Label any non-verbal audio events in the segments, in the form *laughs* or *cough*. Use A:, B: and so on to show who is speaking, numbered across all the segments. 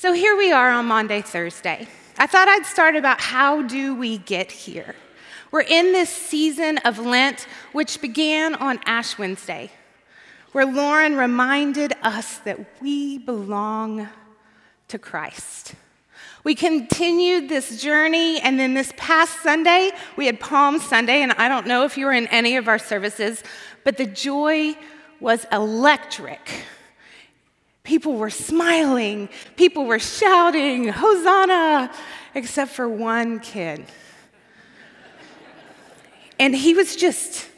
A: So here we are on Maundy, Thursday. I thought I'd start about how do we get here? We're in this season of Lent, which began on Ash Wednesday, where Lauren reminded us that we belong to Christ. We continued this journey, and then this past Sunday, we had Palm Sunday, and I don't know if you were in any of our services, but the joy was electric. People were smiling, people were shouting, Hosanna, except for one kid. And he was just,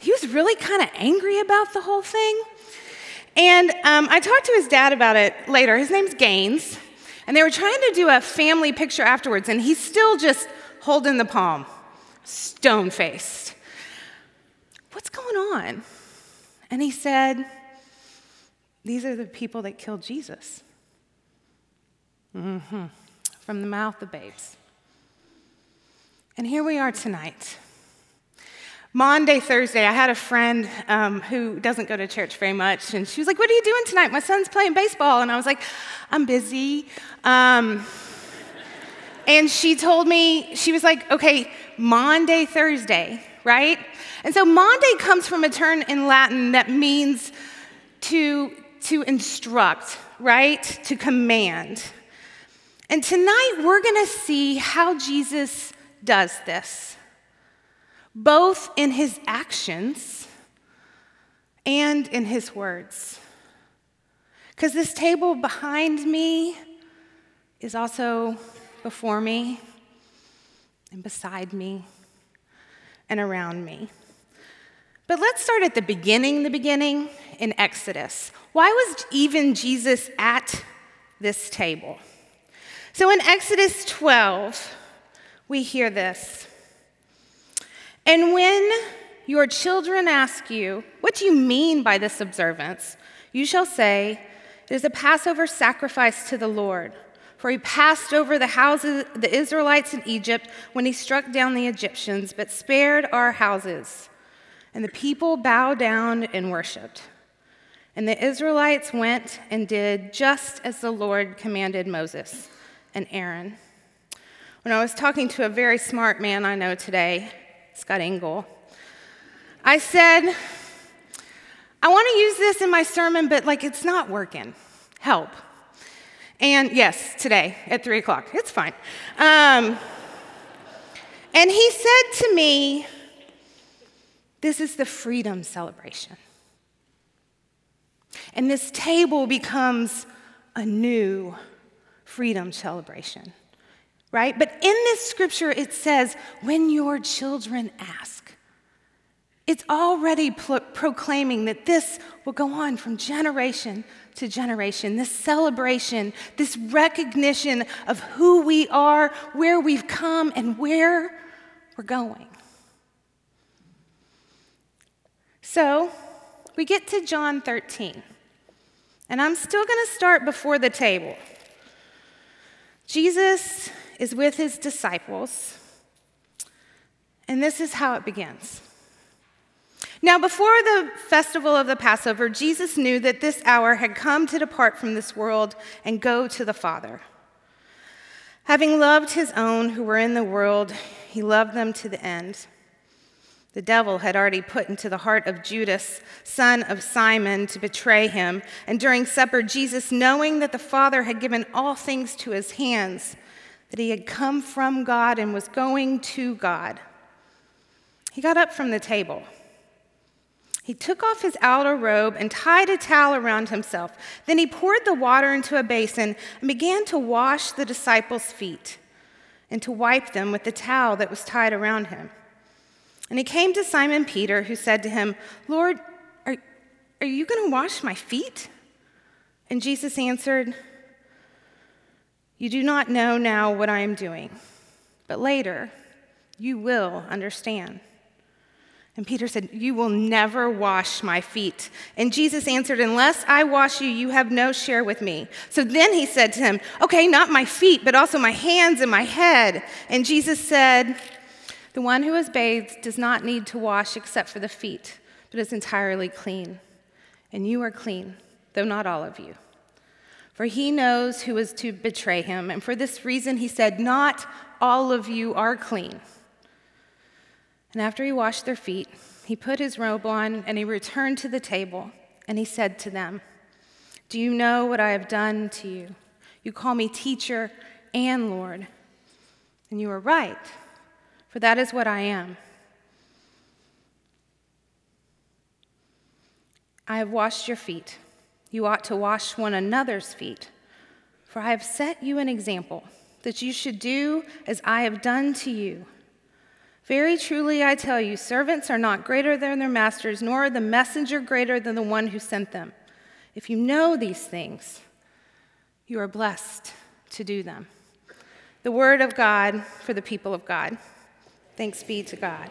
A: he was really kind of angry about the whole thing. And um, I talked to his dad about it later. His name's Gaines. And they were trying to do a family picture afterwards, and he's still just holding the palm, stone faced. What's going on? And he said, these are the people that killed Jesus. Mm-hmm. From the mouth of babes. And here we are tonight. Maundy, Thursday, I had a friend um, who doesn't go to church very much, and she was like, What are you doing tonight? My son's playing baseball. And I was like, I'm busy. Um, and she told me, she was like, Okay, Maundy, Thursday, right? And so Maundy comes from a term in Latin that means to to instruct, right? To command. And tonight we're going to see how Jesus does this, both in his actions and in his words. Because this table behind me is also before me and beside me and around me. But let's start at the beginning, the beginning in Exodus. Why was even Jesus at this table? So in Exodus 12, we hear this. And when your children ask you, What do you mean by this observance? you shall say, It is a Passover sacrifice to the Lord. For he passed over the houses the Israelites in Egypt when he struck down the Egyptians, but spared our houses. And the people bowed down and worshiped. And the Israelites went and did just as the Lord commanded Moses and Aaron. When I was talking to a very smart man I know today, Scott Engel, I said, I want to use this in my sermon, but like it's not working. Help. And yes, today at three o'clock, it's fine. Um, and he said to me, this is the freedom celebration. And this table becomes a new freedom celebration, right? But in this scripture, it says, when your children ask. It's already pro- proclaiming that this will go on from generation to generation. This celebration, this recognition of who we are, where we've come, and where we're going. So we get to John 13, and I'm still going to start before the table. Jesus is with his disciples, and this is how it begins. Now, before the festival of the Passover, Jesus knew that this hour had come to depart from this world and go to the Father. Having loved his own who were in the world, he loved them to the end. The devil had already put into the heart of Judas, son of Simon, to betray him. And during supper, Jesus, knowing that the Father had given all things to his hands, that he had come from God and was going to God, he got up from the table. He took off his outer robe and tied a towel around himself. Then he poured the water into a basin and began to wash the disciples' feet and to wipe them with the towel that was tied around him. And he came to Simon Peter, who said to him, Lord, are, are you going to wash my feet? And Jesus answered, You do not know now what I am doing, but later you will understand. And Peter said, You will never wash my feet. And Jesus answered, Unless I wash you, you have no share with me. So then he said to him, Okay, not my feet, but also my hands and my head. And Jesus said, the one who is bathed does not need to wash except for the feet, but is entirely clean. And you are clean, though not all of you. for he knows who is to betray him. And for this reason, he said, Not all of you are clean. And after he washed their feet, he put his robe on and he returned to the table. And he said to them, Do you know what I have done to you? You call me teacher and Lord. And you are right, for that is what I am. I have washed your feet. You ought to wash one another's feet. For I have set you an example that you should do as I have done to you. Very truly, I tell you, servants are not greater than their masters, nor the messenger greater than the one who sent them. If you know these things, you are blessed to do them. The word of God for the people of God. Thanks be to God.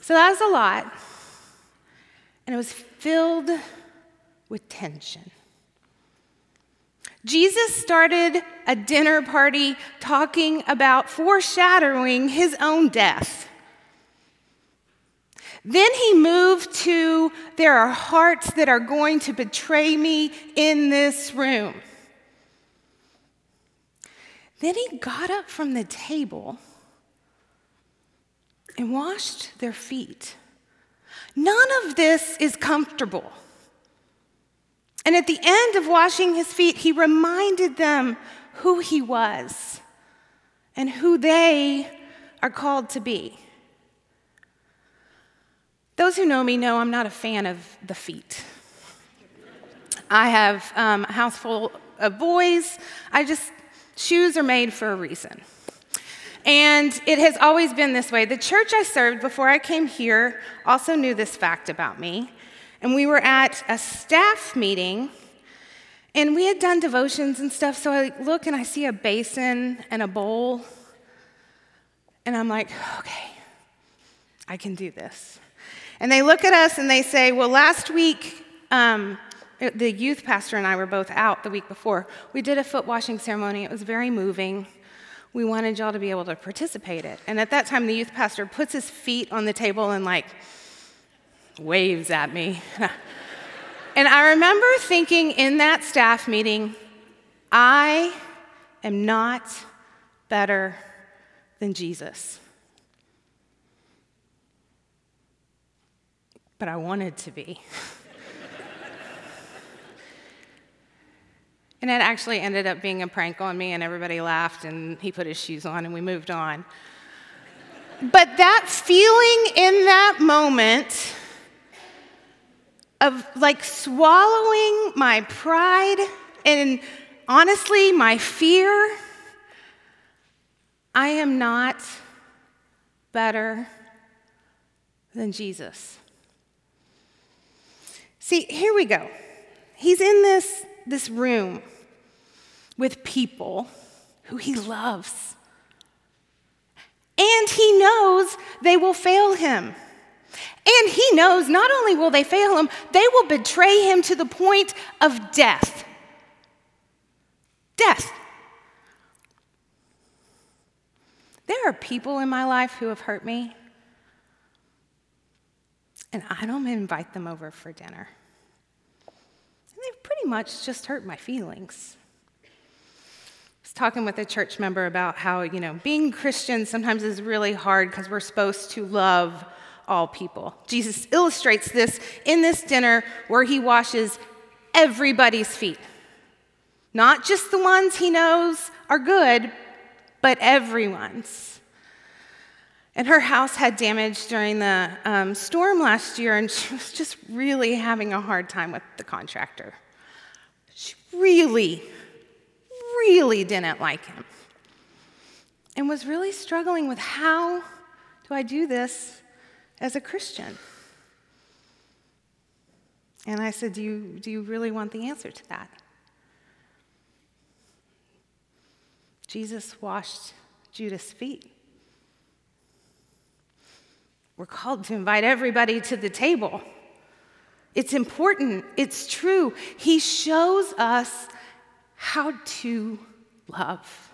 A: So that was a lot, and it was filled with tension. Jesus started a dinner party talking about foreshadowing his own death. Then he moved to there are hearts that are going to betray me in this room. Then he got up from the table and washed their feet. None of this is comfortable. And at the end of washing his feet, he reminded them who he was and who they are called to be. Those who know me know I'm not a fan of the feet. I have um, a house full of boys. I just, shoes are made for a reason. And it has always been this way. The church I served before I came here also knew this fact about me and we were at a staff meeting and we had done devotions and stuff. So I look and I see a basin and a bowl. And I'm like, okay, I can do this. And they look at us and they say, well, last week, um, the youth pastor and I were both out the week before. We did a foot washing ceremony. It was very moving. We wanted y'all to be able to participate it. And at that time, the youth pastor puts his feet on the table and like waves at me. *laughs* and I remember thinking in that staff meeting, I am not better than Jesus. But I wanted to be. *laughs* and it actually ended up being a prank on me, and everybody laughed, and he put his shoes on, and we moved on. But that feeling in that moment, of like swallowing my pride and honestly my fear. I am not better than Jesus. See, here we go. He's in this, this room with people who he loves. And he knows they will fail him. And he knows not only will they fail him, they will betray him to the point of death. Death. There are people in my life who have hurt me, and I don't invite them over for dinner. And they've pretty much just hurt my feelings. Talking with a church member about how, you know, being Christian sometimes is really hard because we're supposed to love all people. Jesus illustrates this in this dinner where he washes everybody's feet. Not just the ones he knows are good, but everyone's. And her house had damage during the um, storm last year, and *laughs* she was just really having a hard time with the contractor. She really, really didn't like him and was really struggling with how do I do this as a Christian? And I said, Do you, do you really want the answer to that? Jesus washed Judas' feet. We're called to invite everybody to the table. It's important, it's true. He shows us how to love,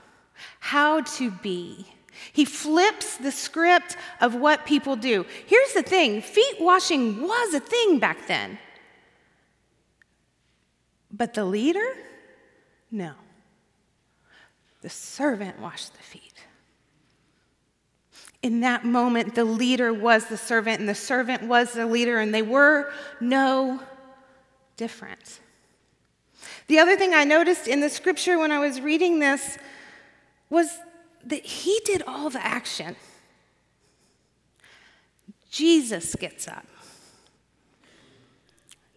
A: how to be. He flips the script of what people do. Here's the thing feet washing was a thing back then. But the leader No. The servant washed the feet. In that moment, the leader was the servant, and the servant was the leader, and they were no different. The other thing I noticed in the scripture when I was reading this was that he did all the action. Jesus gets up.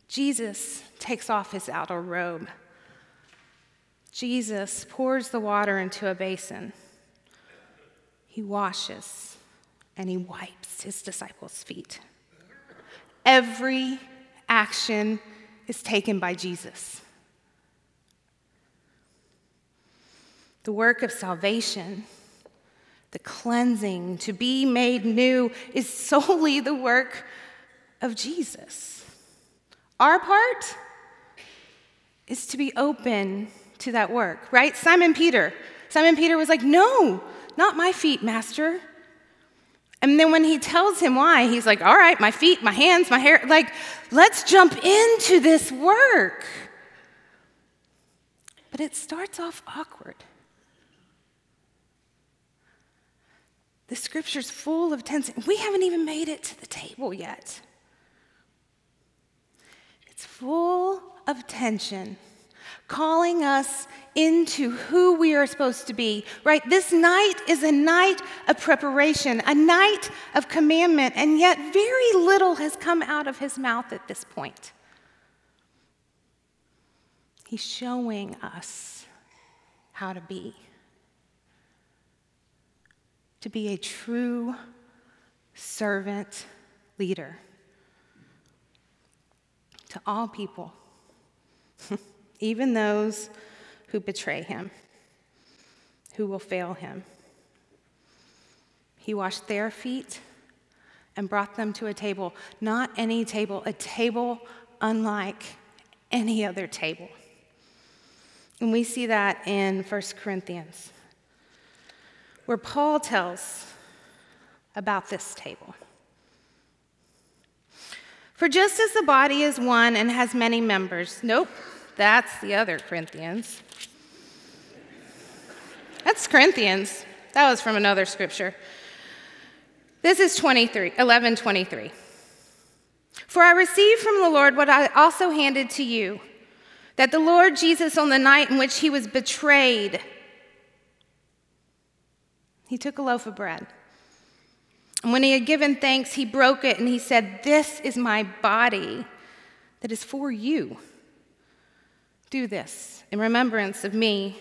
A: Jesus takes off his outer robe. Jesus pours the water into a basin. He washes and he wipes his disciples' feet. Every action is taken by Jesus. The work of salvation, the cleansing, to be made new, is *laughs* solely the work of Jesus. Our part is to be open to that work, right? Simon Peter. Simon Peter was like, No, not my feet, Master. And then when he tells him why, he's like, All right, my feet, my hands, my hair, like, let's jump into this work. But it starts off awkward. The scripture's full of tension. We haven't even made it to the table yet. It's full of tension calling us into who we are supposed to be, right? This night is a night of preparation, a night of commandment, and yet very little has come out of his mouth at this point. He's showing us how to be, to be a true servant leader to all people. *laughs* even those who betray him, who will fail him. He washed their feet and brought them to a table, not any table, a table unlike any other table. And we see that in 1 Corinthians, where Paul tells about this table. For just as the body is one and has many members, nope, that's the other Corinthians. That's Corinthians. That was from another scripture. This is 23, 11 23. For I received from the Lord what I also handed to you that the Lord Jesus, on the night in which he was betrayed, he took a loaf of bread. And when he had given thanks, he broke it and he said, This is my body that is for you. Do this in remembrance of me.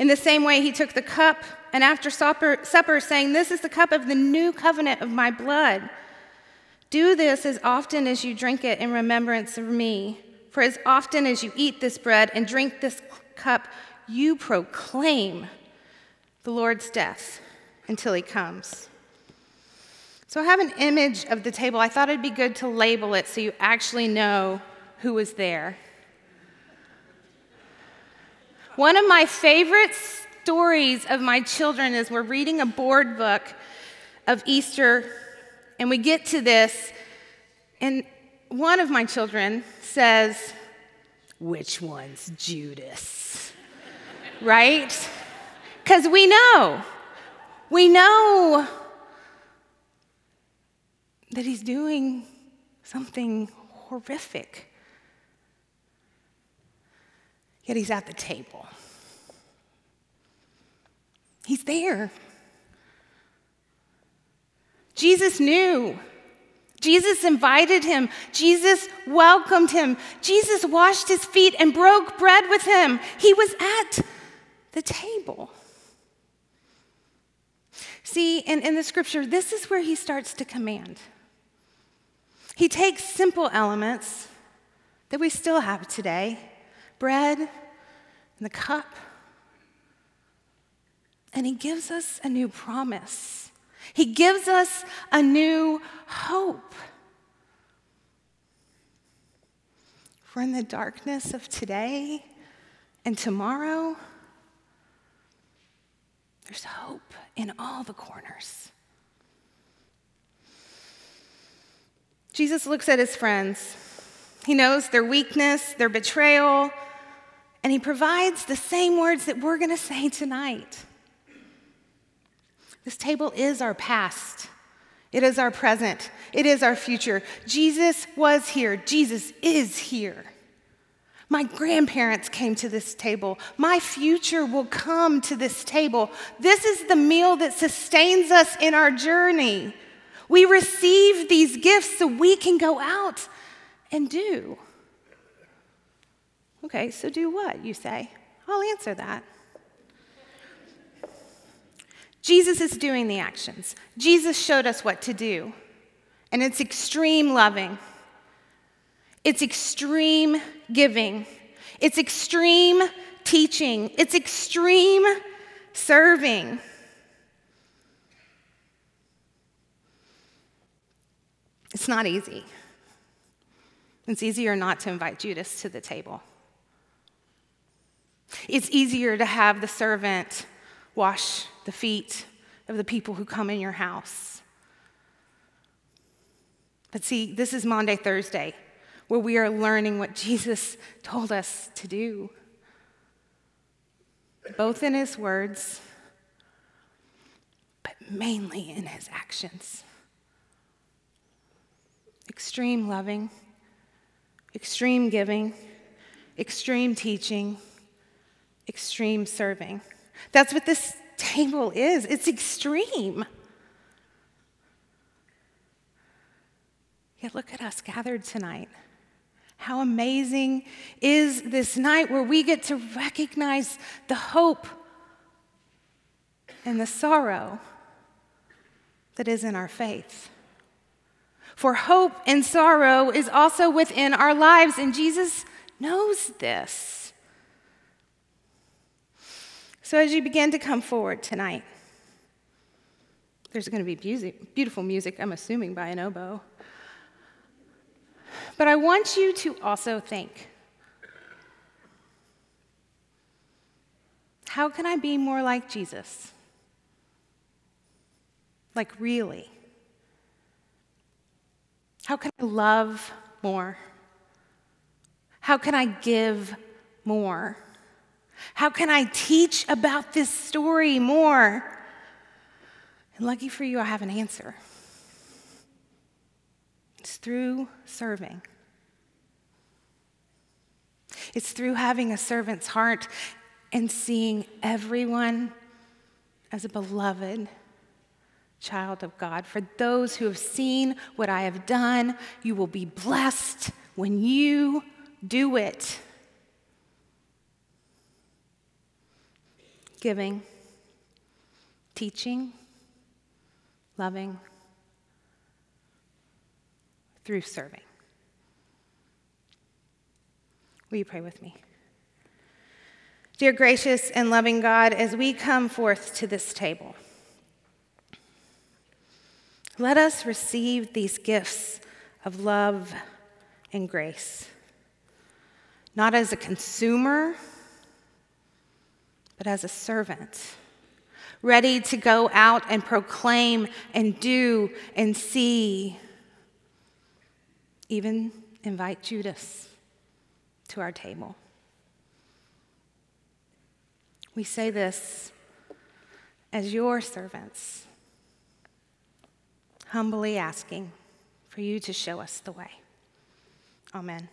A: In the same way, he took the cup, and after supper, supper, saying, This is the cup of the new covenant of my blood. Do this as often as you drink it in remembrance of me. For as often as you eat this bread and drink this cup, you proclaim the Lord's death until he comes. So I have an image of the table. I thought it'd be good to label it so you actually know who was there. One of my favorite stories of my children is we're reading a board book of Easter, and we get to this, and one of my children says, Which one's Judas? *laughs* right? Because we know, we know that he's doing something horrific yet he's at the table. He's there. Jesus knew. Jesus invited him. Jesus welcomed him. Jesus washed his feet and broke bread with him. He was at the table. See, in, in the scripture, this is where he starts to command. He takes simple elements that we still have today bread and the cup. And he gives us a new promise. He gives us a new hope. For in the darkness of today and tomorrow, there's hope in all the corners. Jesus looks at his friends. He knows their weakness, their betrayal, And he provides the same words that we're going to say tonight. This table is our past. It is our present. It is our future. Jesus was here. Jesus is here. My grandparents came to this table. My future will come to this table. This is the meal that sustains us in our journey. We receive these gifts so we can go out and do. Okay, so do what, you say? I'll answer that. Jesus is doing the actions. Jesus showed us what to do. And it's extreme loving, it's extreme giving, it's extreme teaching, it's extreme serving. It's not easy. It's easier not to invite Judas to the table. It's easier to have the servant wash the feet of the people who come in your house. But see, this is Maundy, Thursday, where we are learning what Jesus told us to do, both in his words, but mainly in his actions. Extreme loving, extreme giving, extreme teaching, extreme serving. That's what this table is. It's extreme. Yet look at us gathered tonight. How amazing is this night where we get to recognize the hope and the sorrow that is in our faith. For hope and sorrow is also within our lives, and Jesus knows this. So, as you begin to come forward tonight, there's going to be beautiful music, I'm assuming, by an oboe. But I want you to also think how can I be more like Jesus? Like, really? How can I love more? How can I give more? How can I teach about this story more? And lucky for you, I have an answer. It's through serving. It's through having a servant's heart and seeing everyone as a beloved child of God. For those who have seen what I have done, you will be blessed when you do it. giving, teaching, loving, through serving. Will you pray with me? Dear gracious and loving God, as we come forth to this table, let us receive these gifts of love and grace, not as a consumer but as a servant, ready to go out and proclaim and do and see. Even invite Judas to our table. We say this as your servants, humbly asking for you to show us the way. Amen.